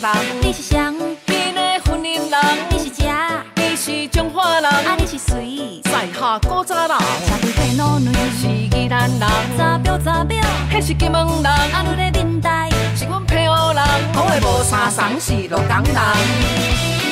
人你是谁？你的婚姻人，你是谁？你是中华人，啊你是谁？在下古早人，三皮皮卵是宜兰人，查表查表，那是金门人，啊你嘞闽台，是阮平湖人，讲话无相同，是龙港人。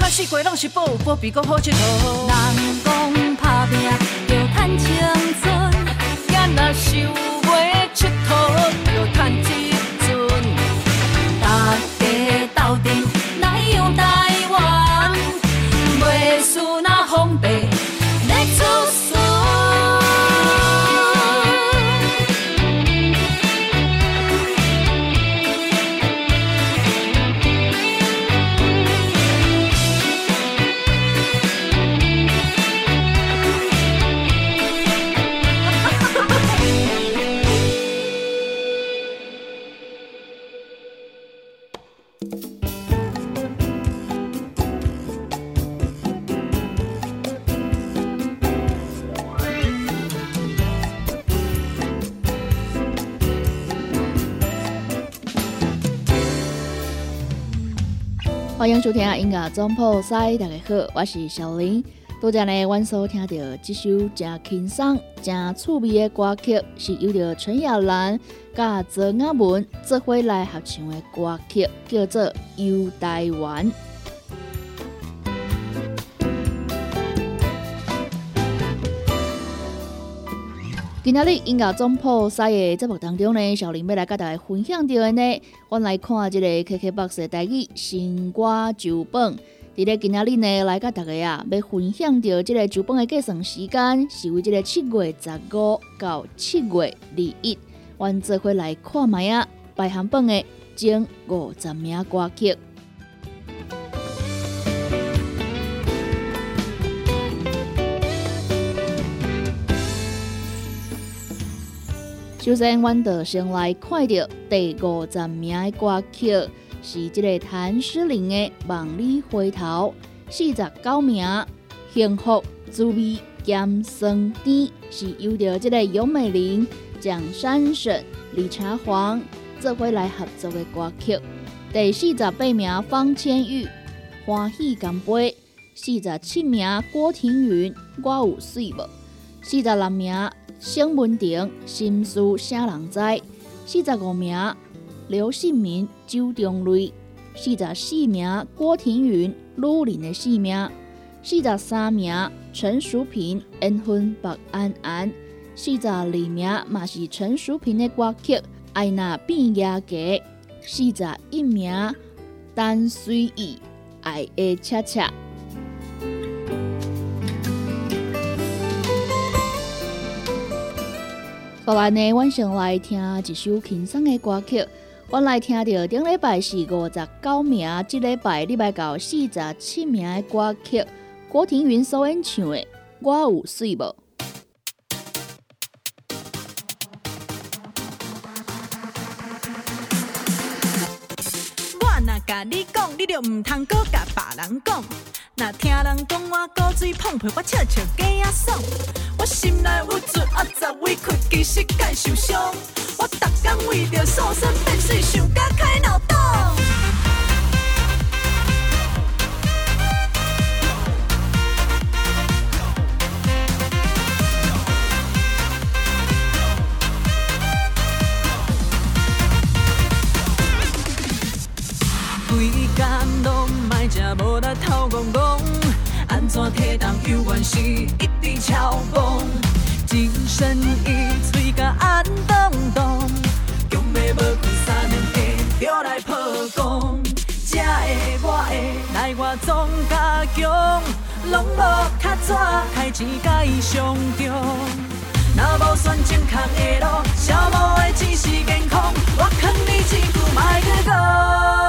好。用看四季拢是宝，宝贝，搁好佚佗。人讲打拼要赚青春，也若想迎收听音乐总破塞，大家好，我是小林。多谢呢，阮所听到这首真轻松、真趣味的歌曲，是由着陈雅兰甲曾雅文做伙来合唱的歌曲，叫做《游台湾》。今仔日音乐总铺赛的节目当中呢，小林要来甲大家分享到的呢，我来看这个 KKBOX 的台语新歌酒本。伫咧今仔日呢，来甲大家啊，要分享到这个酒本的计算时间是为这个七月十五到七月二一。阮做伙来看卖啊，排行榜的前五十名歌曲。首先，阮就先来看到第五十名的歌曲，是即个谭诗玲的《望你回头》。四十九名《幸福滋味咸酸甜》，是由着即个杨美玲、蒋珊珊、李茶黄做伙来合作的歌曲。第四十八名方千玉《欢喜干杯》，四十七名郭庭云《我有水无》，四十六名。沈文婷心事啥人知？四十五名刘信民周中瑞，四十四名郭庭云女人的四名，四十三名陈淑萍缘分白安安，四十二名嘛是陈淑萍的歌曲《爱那变雅家》，四十一名单随意爱的恰恰。后来呢，阮先来听一首轻松的歌曲。阮来听到顶礼拜是五十九名，即礼拜礼拜到四十七名的歌曲。郭庭云所演唱的《我有水无》。我若甲你讲，你就毋通搁甲别人讲。若听人讲我古锥碰皮，我笑笑假啊爽。我心内有罪，啊十委屈，其实该受伤。我逐天为着瘦身变水，想甲开脑洞。是一直超磅，精神已碎甲暗咚咚，强要无困三两下就来破功，这的我的来我总加强，拢无较早开钱甲伊上中。若无选正确的路，消磨的只是健康。我劝你一句，莫去讲。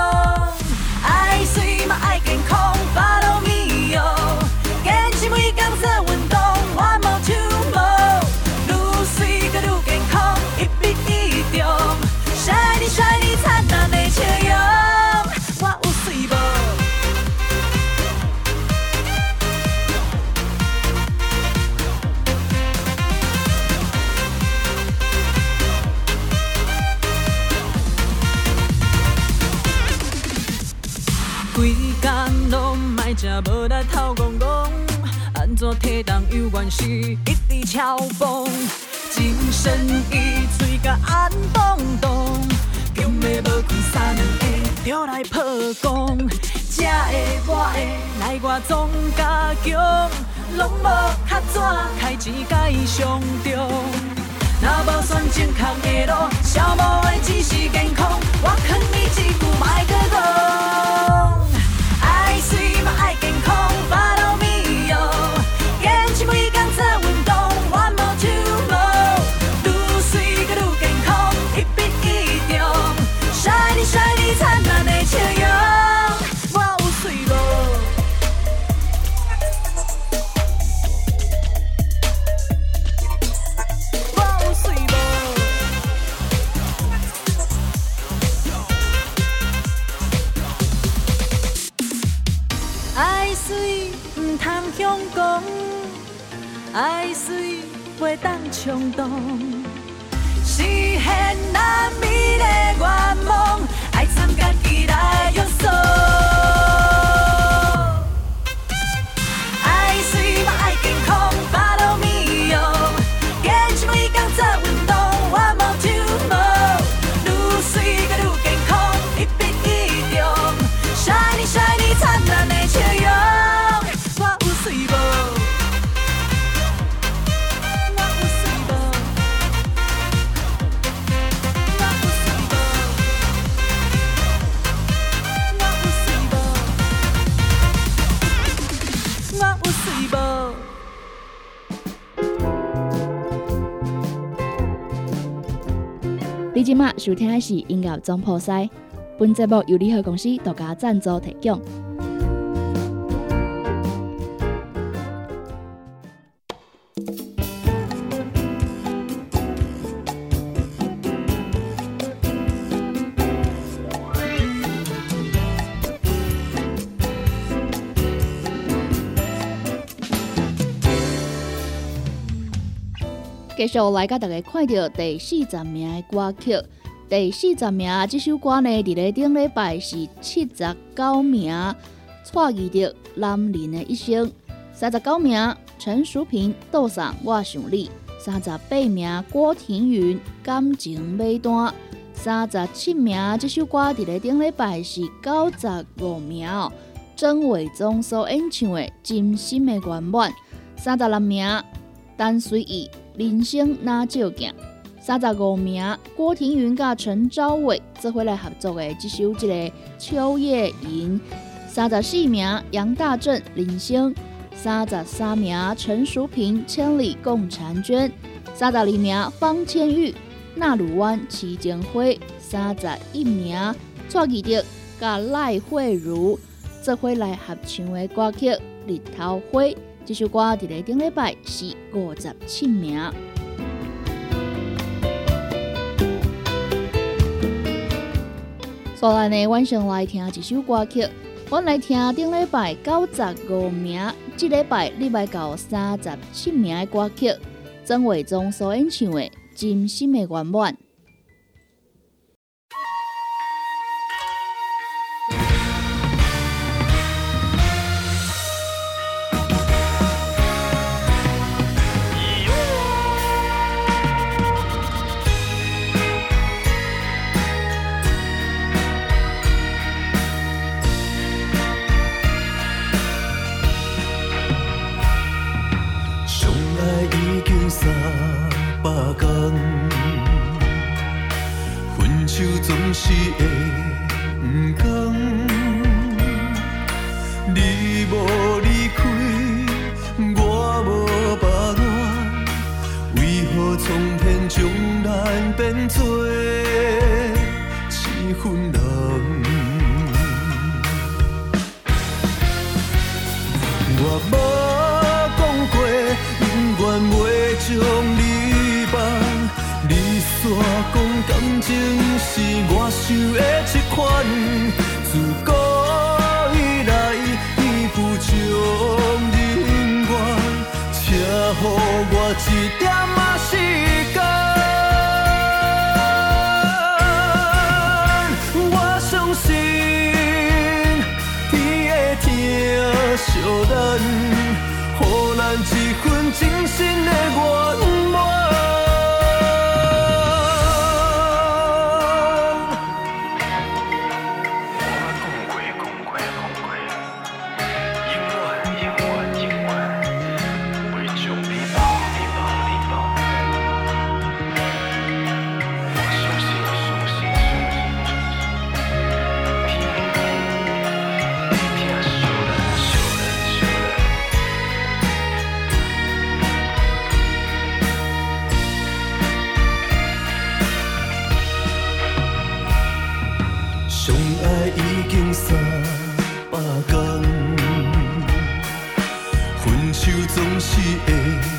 拢莫食无力头戆戆，安怎体重有原是一直超磅，精神已碎甲暗咚咚，强要无困三两下就来破功，这的我的来我总加强，拢无较早开钱甲伊上中。若无选正确的路，消磨的只是健康。我劝你一句，莫去讲。收听的是音乐《总破塞》，本节目由联合公司独家赞助提供。继续来甲大家看到第四十名的歌曲，第四十名这首歌呢，伫咧顶礼拜是七十九名，蔡依的男人的一生。三十九名陈淑萍斗上我想你。三十八名郭庭云感情买单。三十七名这首歌伫咧顶礼拜是九十五名，曾伟忠所演唱的《真心的圆满》。三十六名单随意人生哪照镜。三十五名，郭庭云甲陈昭伟做伙来合作的这首《一个秋夜吟》。三十四名，杨大正领星。三十三名，陈淑萍千里共婵娟。三十二名，方千玉纳鲁湾齐建辉。三十一名，蔡依德甲赖慧茹做伙来合唱的歌曲《日头花》。这首歌伫咧顶礼拜是五十七名。所来呢，晚上来听一首歌曲。我来听顶礼拜九十五名，这礼拜礼拜到三十七名的歌曲。曾伟忠所演唱的《真心的圆满》。分手总是会不甘你无情是我想的这款，自古以来义不将人愿，请乎我一点仔时间。我相信天会疼惜咱，给咱一份真心的。圆满，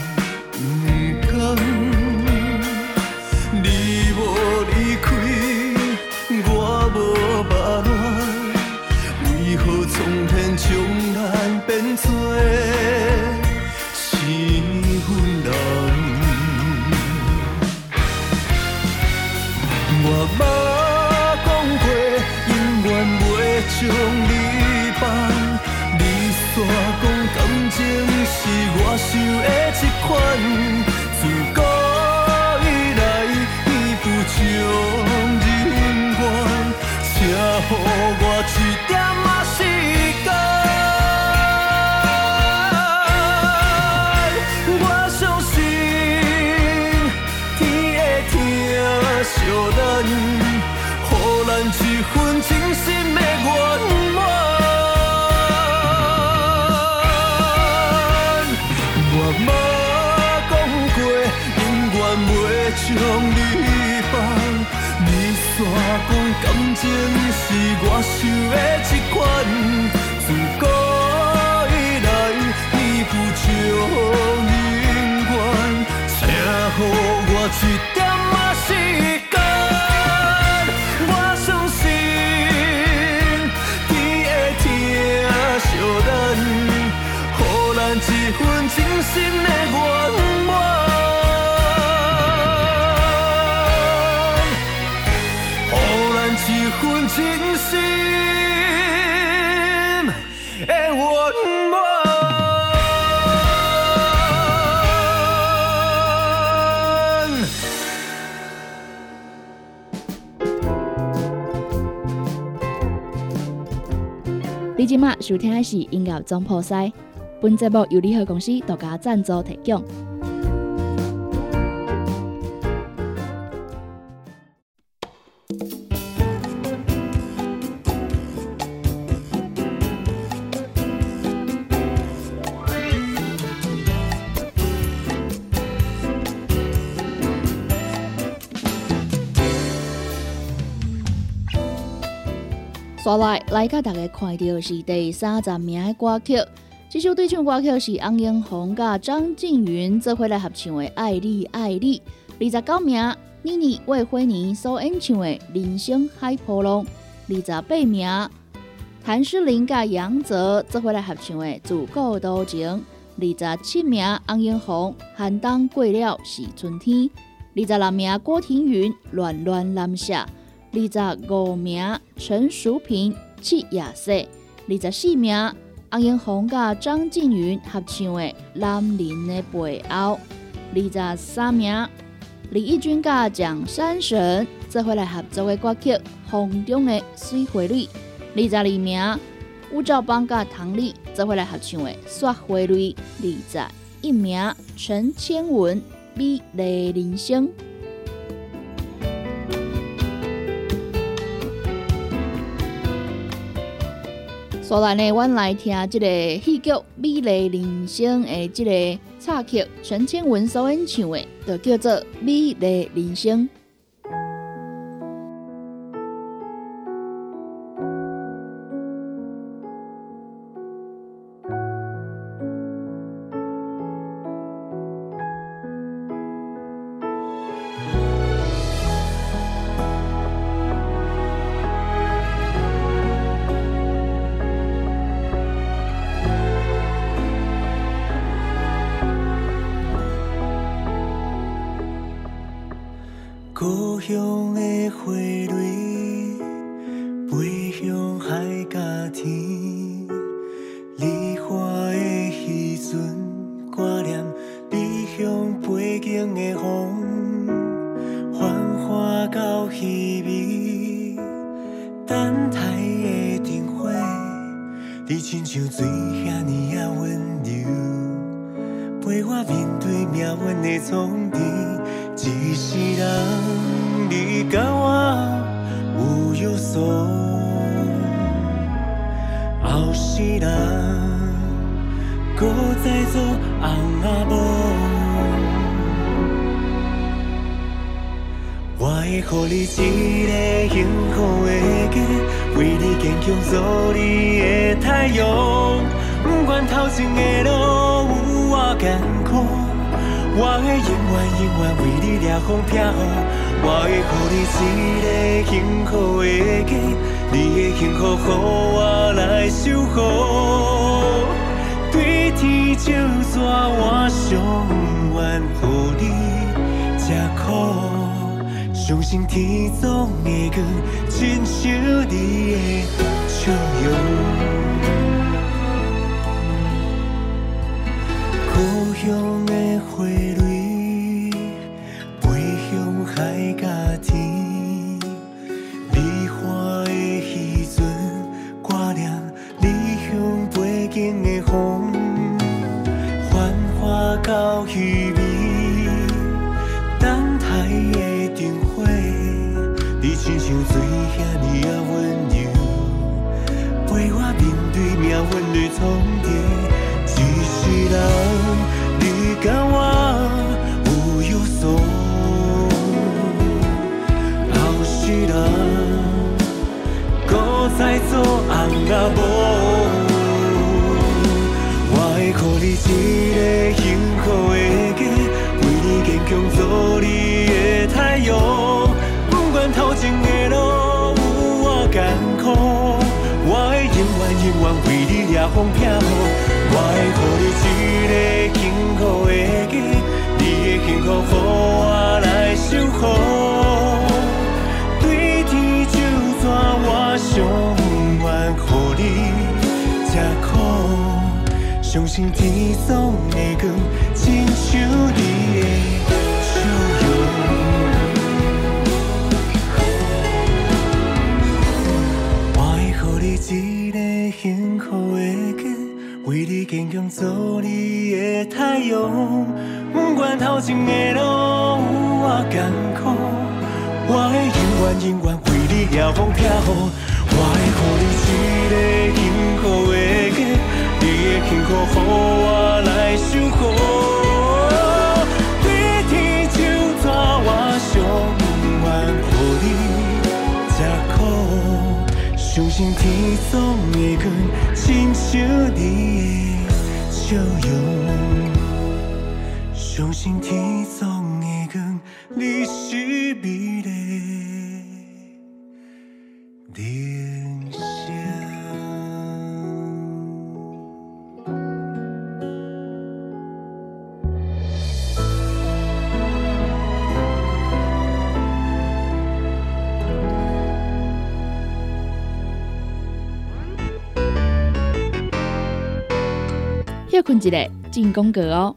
你今麦收听的是音乐总铺西，本节目由联合公司独家赞助提供。来来甲大家看到的是第三十名的歌曲，这首对唱歌曲是翁英红甲张静云做伙来合唱的《爱你爱你》。二十九名，妮妮魏辉妮所演唱的《人生海波浪》。二十八名，谭诗琳甲杨泽做伙来合唱的《自古多情》。二十七名，翁英红寒冬过了是春天。二十六名，郭庭云《乱乱蓝色》。二十五名陈淑萍《七亚瑟》，二十四名翁英红甲张静云合唱的《男人的背后》，二十三名李翊君甲蒋山神做回来合作的歌曲《风中的水花蕊》，二十二名吴兆邦甲唐丽做回来合唱的《雪花蕊》，二十一名陈千文《美丽人生》。所来呢，阮来听即个戏剧《美丽人生》的即个插曲，陈千文所演唱的，就叫做《美丽人生》。一个幸福的家，你的幸福予我来守护。对天就算我上愿予你吃苦，相信天总会光，亲像你的笑容。故乡的花蕊运的冲击。一世人，你跟我有约束；后世人，搁再做翁仔某。我会予你一个风拼，我会予你一个幸福的家你的幸福予我来守护。对天就算我上愿予你吃苦，相信天总会光，亲像你。的太阳。不管头前的路有偌艰苦，我会永远永远为你遥望飘雨。我会予你一个幸福的家，你的幸福予我来守护。对天就大，我上愿予你吃苦。相信天总会光，亲像你相信天总会光，你是美丽的人生。歇困一下，进广告哦。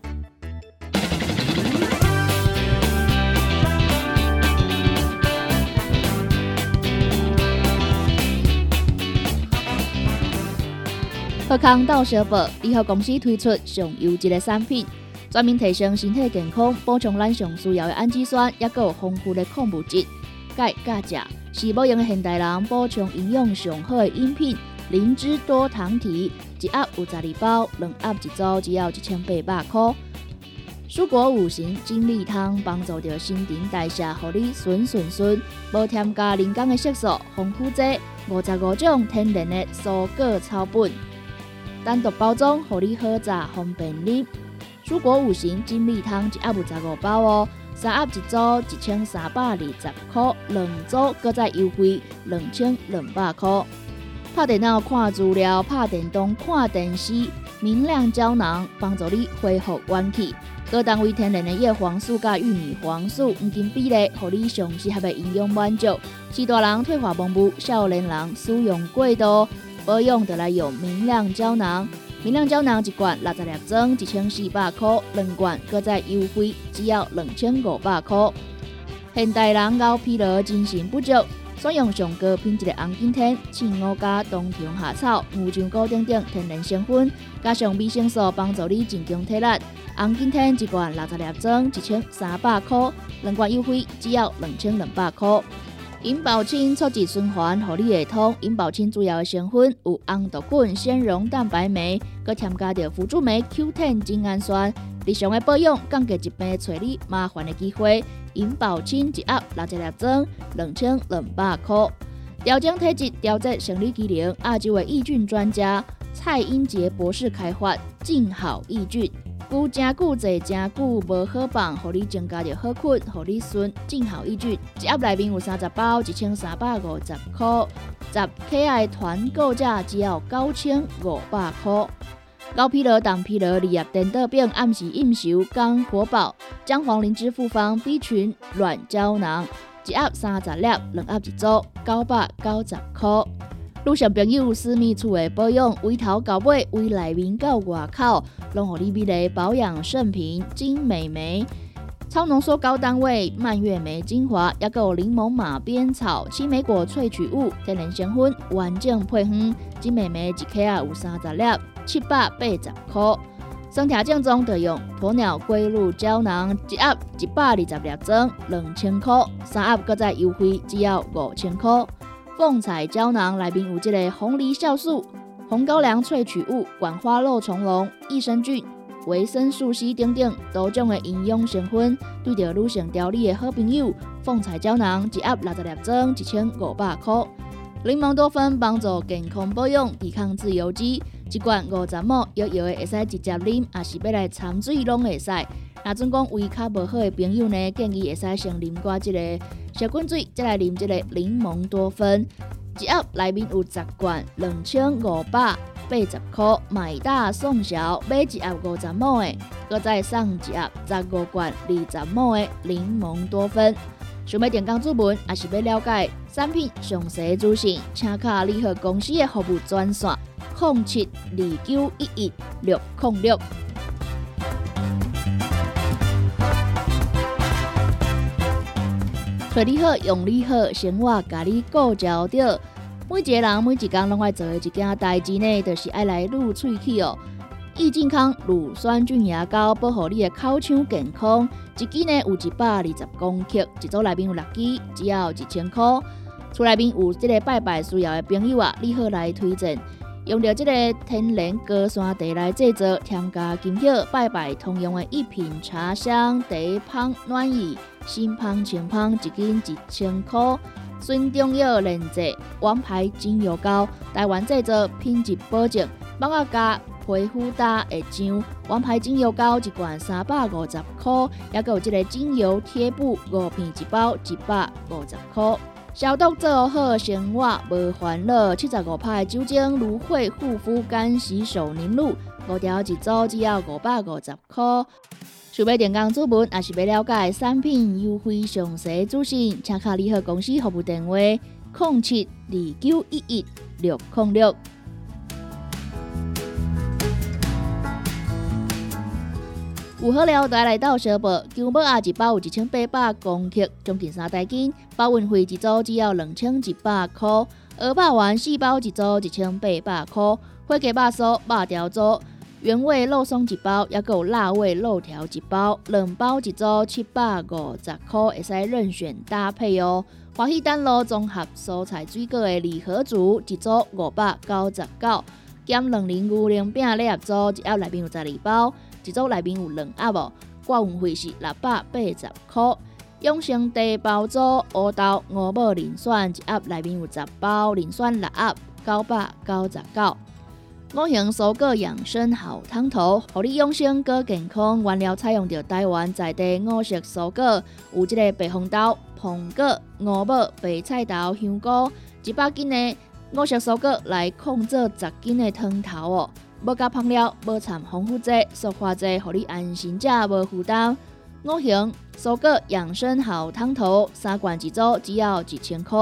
康道小宝联合公司推出上优质的产品，专门提升身体健康，补充咱上需要的氨基酸，也有丰富的矿物质。钙、钾、钾是某用的现代人补充营养上好的饮品。灵芝多糖体一盒有十二包，两盒一组只要一千八百块。蔬果五行精力汤帮助着新陈代谢，互你顺顺顺，无添加人工的色素，丰富剂五十五种天然的蔬果草本。单独包装，互你好榨方便你。蔬果五行精力汤一盒有十五包哦，三盒一组一千三百二十块，两组搁再优惠两千两百块。拍电脑看资料，拍电动看电视，明亮胶囊帮助你恢复元气。高单位天然的叶黄素甲玉米黄素黄金比例，互你上适合的营养满足。是大人退化盲目，少年人使用过度，保养得来用明亮胶囊。明亮胶囊一罐六十粒装，一千四百块；两罐搁再优惠，只要两千五百块。现代人熬疲劳、精神不足。选用上高品质的红景天、青乌加、冬虫夏草、牛樟菇等等天然成分，加上维生素，帮助你增强体力。红景天一罐六十粒装，一千三百块；两罐优惠，只要两千两百块。银保清促进循环，互你会通。银保清主要的成分有红豆菌、纤溶蛋白酶，佮添加着辅助酶 Q10 精氨酸。日常的保养，降低疾病找你麻烦的机会。银保清一盒六十粒装，两千两百块。调整体质、调节生理机能，亚洲的益菌专家蔡英杰博士开发静好益菌。久真久坐真久无好放，互你增加着好困，互你顺。正好益菌一盒内面有三十包，一千三百五十块。十 K I 团购价只要九千五百块。高疲劳、胆疲劳、利压电倒病、暗时应酬、肝火爆，姜黄灵芝复方 B 群软胶囊，一盒三十粒，两盒一组，九百九十块。路上朋友私密处的保养，从头到尾，从内面到外口，拢互你美丽保养圣品金美眉。超浓缩高单位蔓越莓精华，也有柠檬马鞭草、青梅果萃取物、天然成分，完整配方。金美眉一克有三十粒，七百八十块。身体正宗就用鸵鸟龟鹿胶囊，一盒一百二十粒装，两千块。三盒搁再优惠，只要五千块。凤彩胶囊内面有这个红梨酵素、红高粱萃取物、管花肉苁蓉、益生菌。维生素 C 等等多种的营养成分，对着女性调理的好朋友，凤彩胶囊一盒六十粒装，一千五百块。柠檬多酚帮助健康保养，抵抗自由基，一罐五十毫，摇摇的会使直接啉，也是要来掺水拢会使。若总讲胃口无好的朋友呢，建议会使先啉寡即个小滚水，再来啉即个柠檬多酚。一盒内面有十罐，两千五百。八十块买大送小，买一盒五十毫的，搁再送一盒十五罐二十毫的柠檬多酚。想要点工注文，还是要了解产品详细资讯，请卡联合公司的服务专线零七二九一一六零六。找你好，用你好，生活甲你顾焦着。每一个人每一工拢爱做的一件代志呢，就是爱来撸喙齿哦。益健康乳酸菌牙膏保护你的口腔健康，一支呢有一百二十公克，一组内面有六支，只要一千块。厝内面有这个拜拜需要的朋友啊，你好来推荐。用着即个天然高山茶来制作，添加金巧拜拜通用的一品茶香茶香暖意。新香清香一斤一千块，孙中药炼制王牌精油膏，台湾制作，品质保证。帮我加皮肤搭会上王牌精油膏一罐三百五十块，还有这个精油贴布五片一包一百五十块。消毒做好，生活无烦恼。七十五派酒精芦荟护肤干洗手凝露，五条一组只要五百五十块。想要电工主文，也是要了解产品优惠详细资讯，请卡联合公司服务电话：零七二九一一六零六。有好料带来到小宝，姜母鸭一包有一千八百公克，将近三袋斤，包运费一组只要两千一百块。鹅肉丸四包一组一千八百块，花鸡肉酥肉条组。原味肉松一包，也有辣味肉条一包，两包一组七百五十块，会使任选搭配哦。华喜丹路综合蔬菜水果的礼盒组一组五百九十九，减两零牛零饼礼盒组一盒内面有十二包，一组内面有两盒哦。挂运费是六百八十块。永生茶包组乌豆五宝磷酸一盒内面有十包，磷酸六盒九百九十九。五行蔬果养生好汤头，互你养生更健康。原料采用着台湾在地五色蔬果，有即个白红豆、苹果、五宝、白菜头、香菇，一百斤的五色蔬果来控制十斤的汤头哦。无加香料，无掺防腐剂、塑化剂，互你安心食无负担。五行蔬果养生好汤头，三罐一组，只要一千块。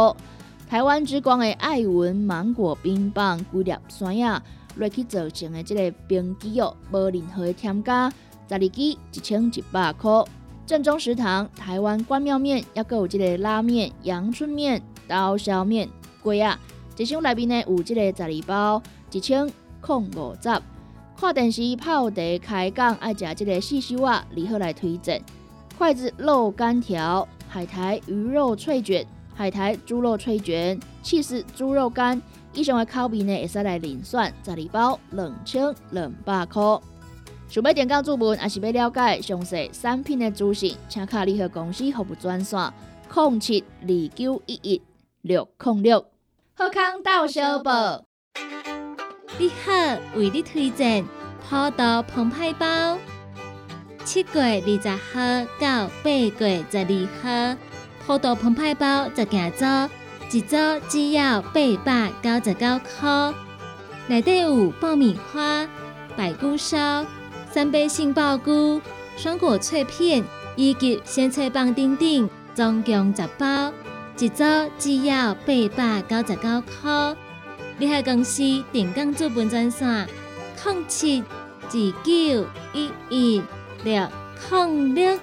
台湾之光的爱文芒果冰棒，几粒酸呀。落去做成的这个冰机哦，无任何添加，十二支一千一百块。正宗食堂台湾关庙面，也有这个拉面、阳春面、刀削面，贵啊！一箱内面呢有这个十二包，一千空五十。看电视泡茶开讲，爱食这个细须啊，如何来推荐？筷子肉干条、海苔鱼肉脆卷、海苔猪肉脆卷、气势猪肉干。以上的口味呢，会使来零算十二包两千两百块。想要点购注文，还是要了解详细产品的资讯，请卡联合公司服务专线：零七二九一一六零六。好康到小宝，你好，为你推荐葡萄澎湃包。七月二十号到八月十二号，葡萄澎湃包十件组。一组只要八百九十九块，内底有爆米花、白菇烧、三杯杏鲍菇、双果脆片以及鲜菜棒等等，总共十包，一组只要八百九十九块。你海公司定岗资本专线：零七二九一一六零六。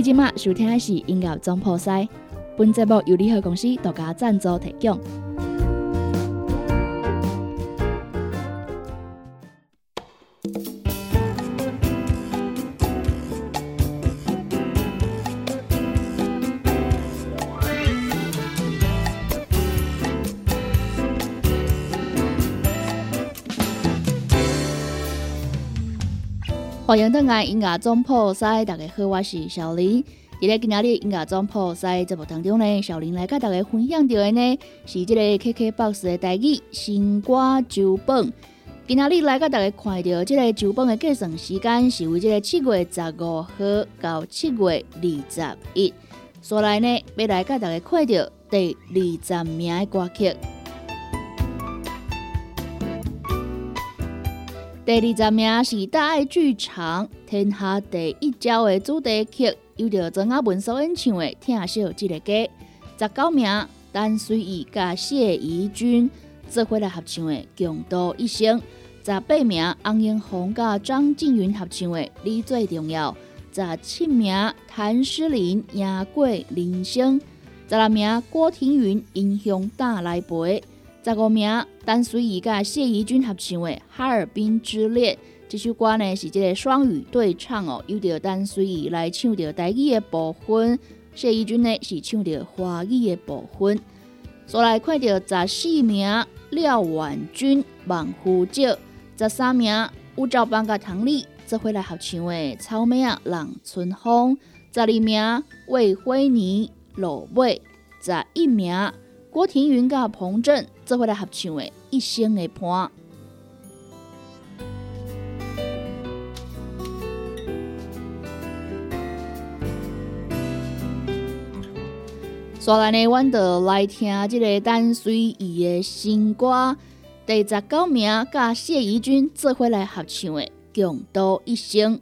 你今麦收听的是音乐总破塞，本节目由联合公司独家赞助提供。欢迎登来音乐总破塞，大家好，我是小林。伫咧今仔日音乐总破塞节目当中呢，小林来甲大家分享到的呢是这个 KKBOX 的台语新歌酒本。今仔日来甲大家看到这个酒本的计算时间是为这个七月十五号到七月二十一。所来呢，要来甲大家看到第二十名的歌曲。第二十名是大爱剧场天下第一招的主题曲，由着曾阿文所演唱的《听小这个歌》。十九名单随意甲谢怡君做伙来合唱的《共度一生》。十八名翁英红甲张静云合唱的《你最重要》。十七名谭诗琳赢过人生。十六名郭庭云英雄大来陪。十五名，单随意甲谢怡君合唱的《哈尔滨之恋》这首歌呢，是这个双语对唱哦，由着单随意来唱着台语的部分，谢怡君呢是唱着华语的部分。所来看到十四名廖婉君《望呼叫》，十三名吴兆邦甲唐丽这回来合唱的《草莓啊望春风》，十二名魏辉妮《落尾》，十一名郭庭云甲彭震。做伙来合唱的《一生的伴》。所来呢，阮就来听这个单随意的新歌，第十九名，甲谢怡君做伙来合唱的《共度一生》。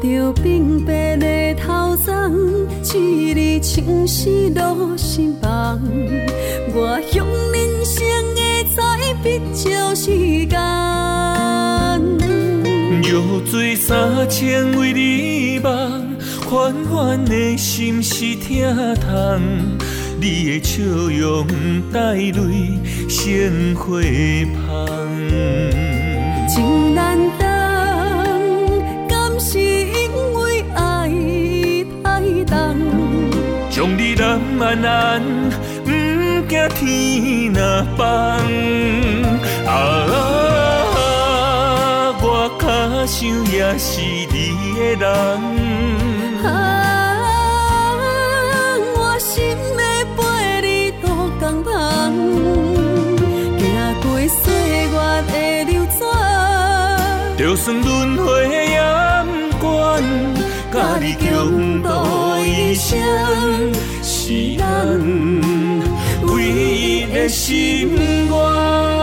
着冰白的头鬃，一日情丝落心房。我向人生的彩笔照时间。药水三千为你梦，缓缓的心是疼痛。你的笑容带泪成花香，将你揽安安，不惊天若放。啊，我脚想也是你的人。啊，我心要陪你渡江旁，行过岁月的流转，就算轮回也不管，甲你共度一生，是咱唯一的心愿。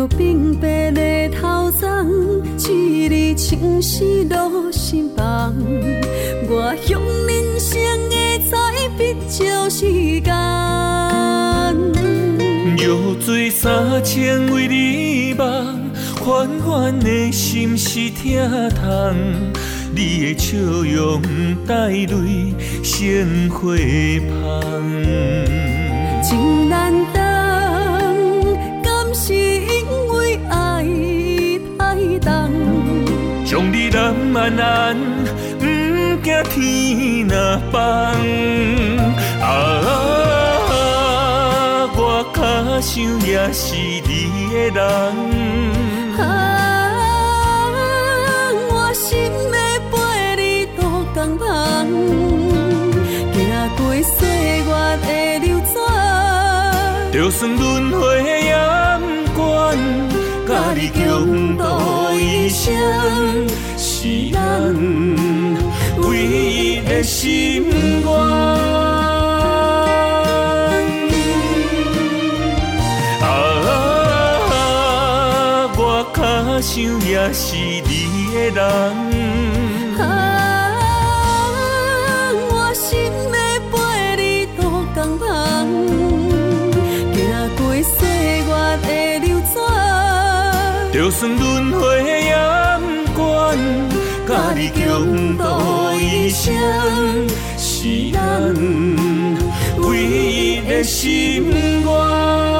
着平白的头鬃，一日情丝落心房。我向人生的彩笔照时间。药醉三千为你梦，缓缓的心是疼痛。你的笑容带泪成花香。你揽安安，不惊天若放。啊，我脚想也是你的人。啊，我心要陪你渡江旁，行过岁月的流转，就算轮回也不管，甲你共度一生，是咱唯一的心愿。啊，我脚想也是你的人。啊，我心要陪你渡江旁，行过岁月的流转，就算轮回，你共度一生，是咱唯一的心愿。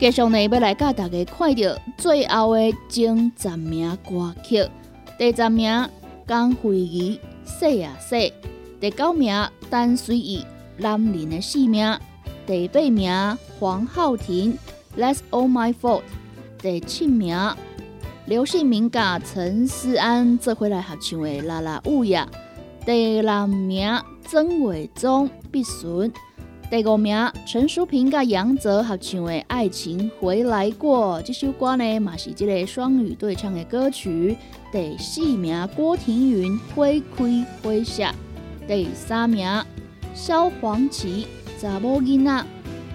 继续呢，要来教大家看到最后的前十名歌曲。第十名《江惠仪说啊说》，第九名《单随意男人的性命》，第八名黄浩庭《That's All My Fault》，第七名刘姓名甲陈思安做回来合唱的《啦啦舞呀》，第六名曾伟忠《必顺》。第五名，陈淑萍甲杨泽合唱的《爱情回来过》这首歌呢，嘛是这个双语对唱的歌曲。第四名，郭庭云《花开花谢》。第三名，萧煌奇《查某囡仔》。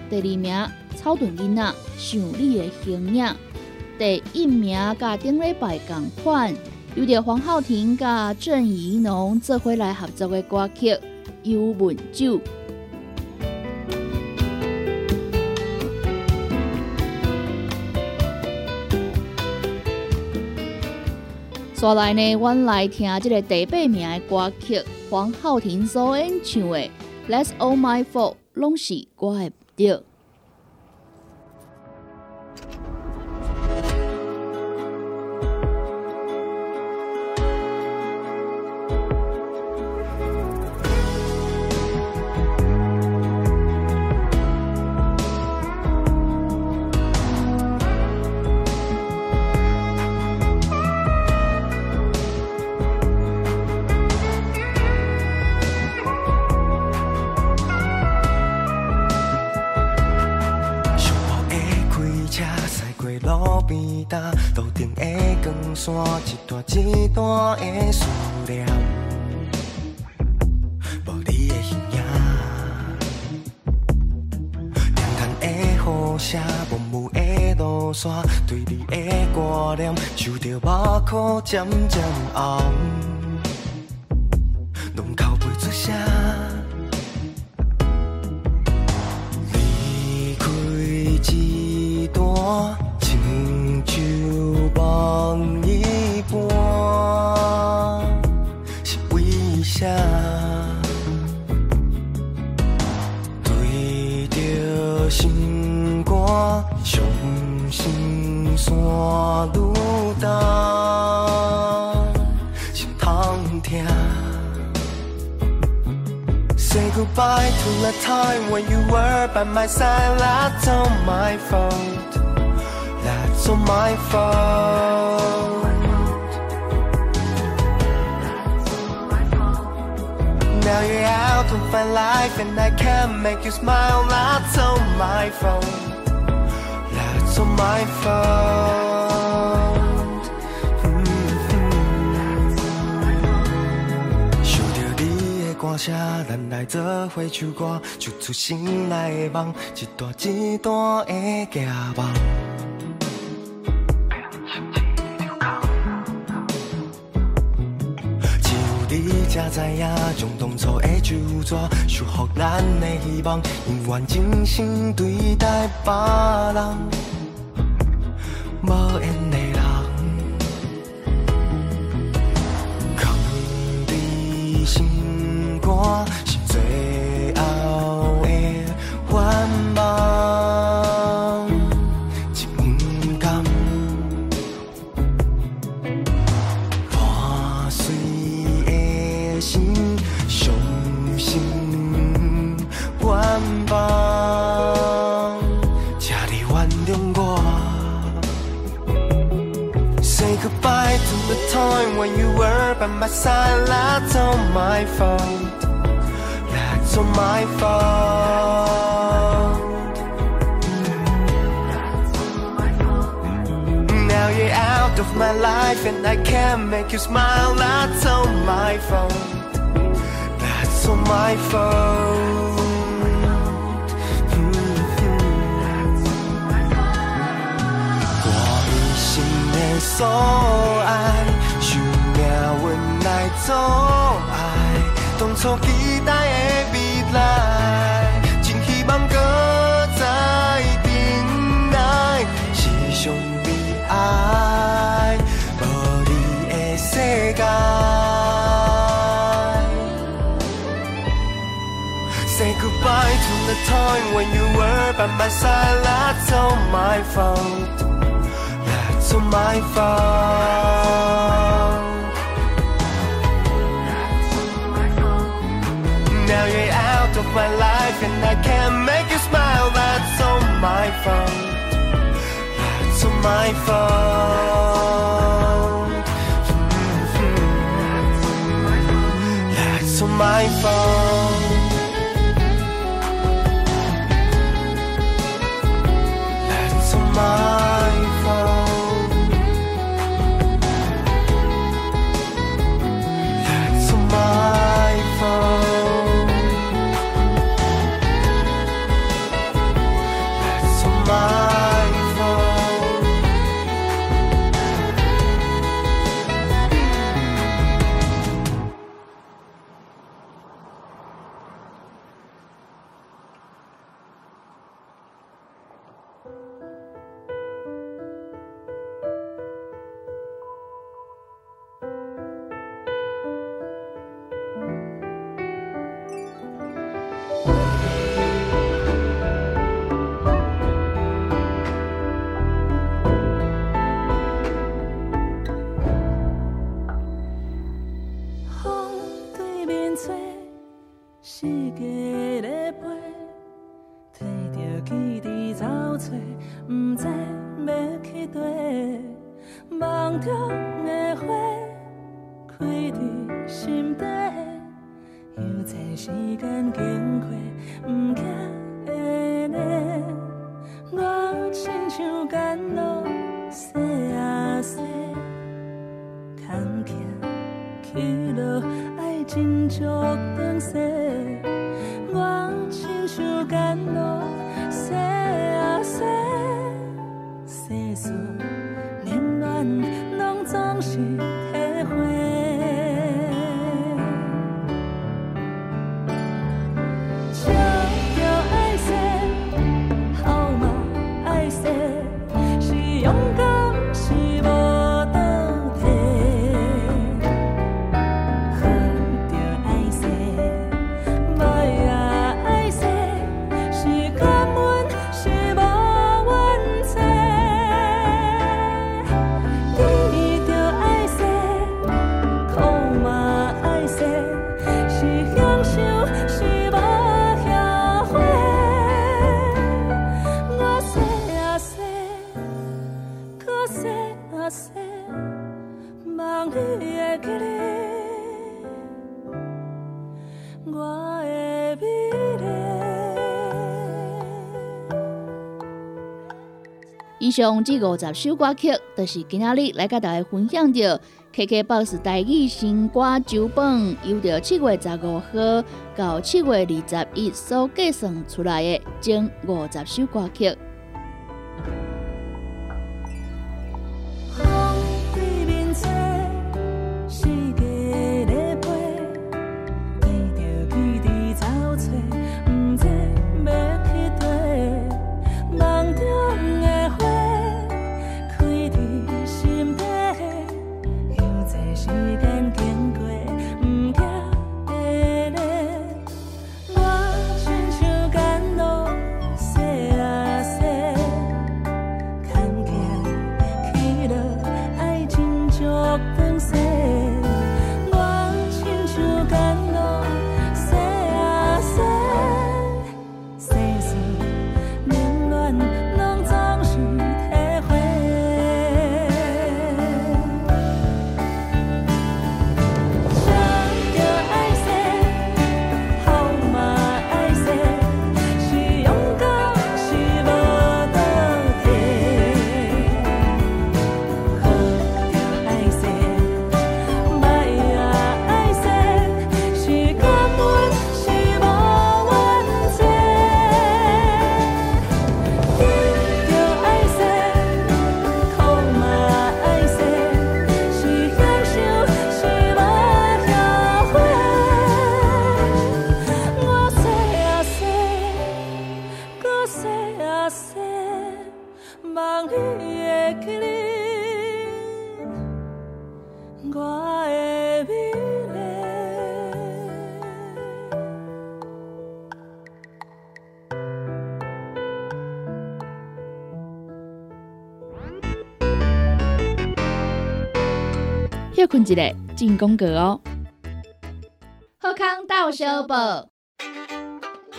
第二名，草屯囡仔《想你的形影》。第一名甲顶礼拜同款，由着黄浩庭甲郑怡农做伙来合作的歌曲《幽文酒》。再来呢，阮来听这个第八名的歌曲，黄浩庭所演唱的《That's All My Fault》，拢是我的对。线一段一段的思念，无你的形影。凉淡的雨声，模糊的路线，对你的挂念，想着目眶渐渐红，来做伙唱歌，唱出心内的梦，一段一段的行梦。只有你才知影，从当初的旧纸修复咱的希望，永远真心对待别人，无缘的人。藏伫心肝，but sign that's all my fault. That's all my fault. Now you're out of my life and I can't make you smile. That's all my fault. That's all my fault. so I 阻碍，当初期待的未来，真希望搁再等来，是上悲哀，无你的世界。Say goodbye to the time when you were by my side. That's all my fault. That's all my fault. Now you're out of my life and I can't make you smile. That's all my fault. That's all my fault. That's all my fault. 犹在时间经过，不惊会累。我亲像甘露，洗啊洗，空行起落，爱真足长势。我亲像甘露，洗啊洗，世事冷暖，拢总是上这五十首歌曲，就是今仔日来甲大家分享着 KKBOX 台语新歌酒榜，由着七月十五号到七月二十一所计算出来的前五十首歌曲。休困一下，进广告哦。好康到小报，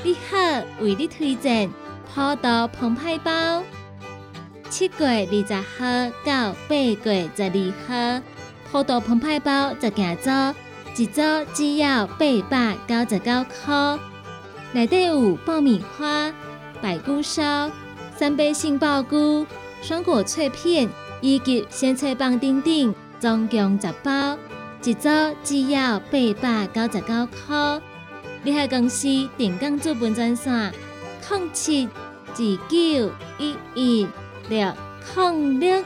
你好，为你推荐葡萄澎湃包。七月二十号到八月十二号，葡萄澎湃包十件組，一組只要八百九十九塊。內底有爆米花、白菇烧、三杯杏鲍菇、双果脆片以及鲜菜棒等等，总共十包，一组只要八百九十九塊。你喺公司電工資本专线零七二九一一六零六。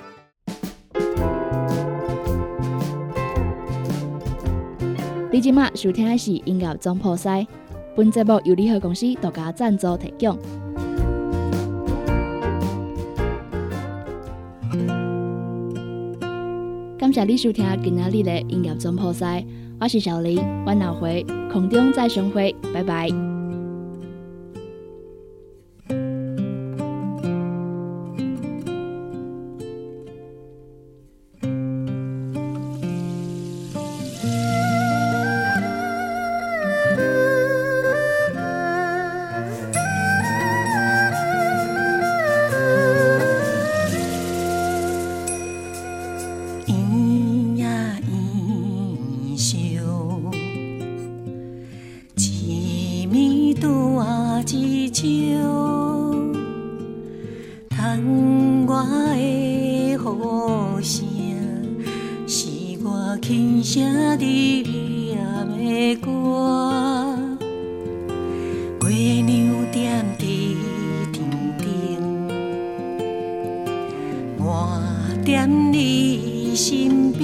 你即马收听的是音乐总铺塞，本节目由联合公司独家赞助提供。感谢你收听今仔日的音乐总铺塞，我是小林，阮后回空中再相会，拜拜。轻声低吟的歌，月亮点在天顶，我点你身边，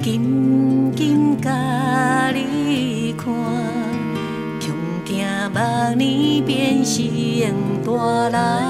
紧紧甲你看，恐惊目年变成大人。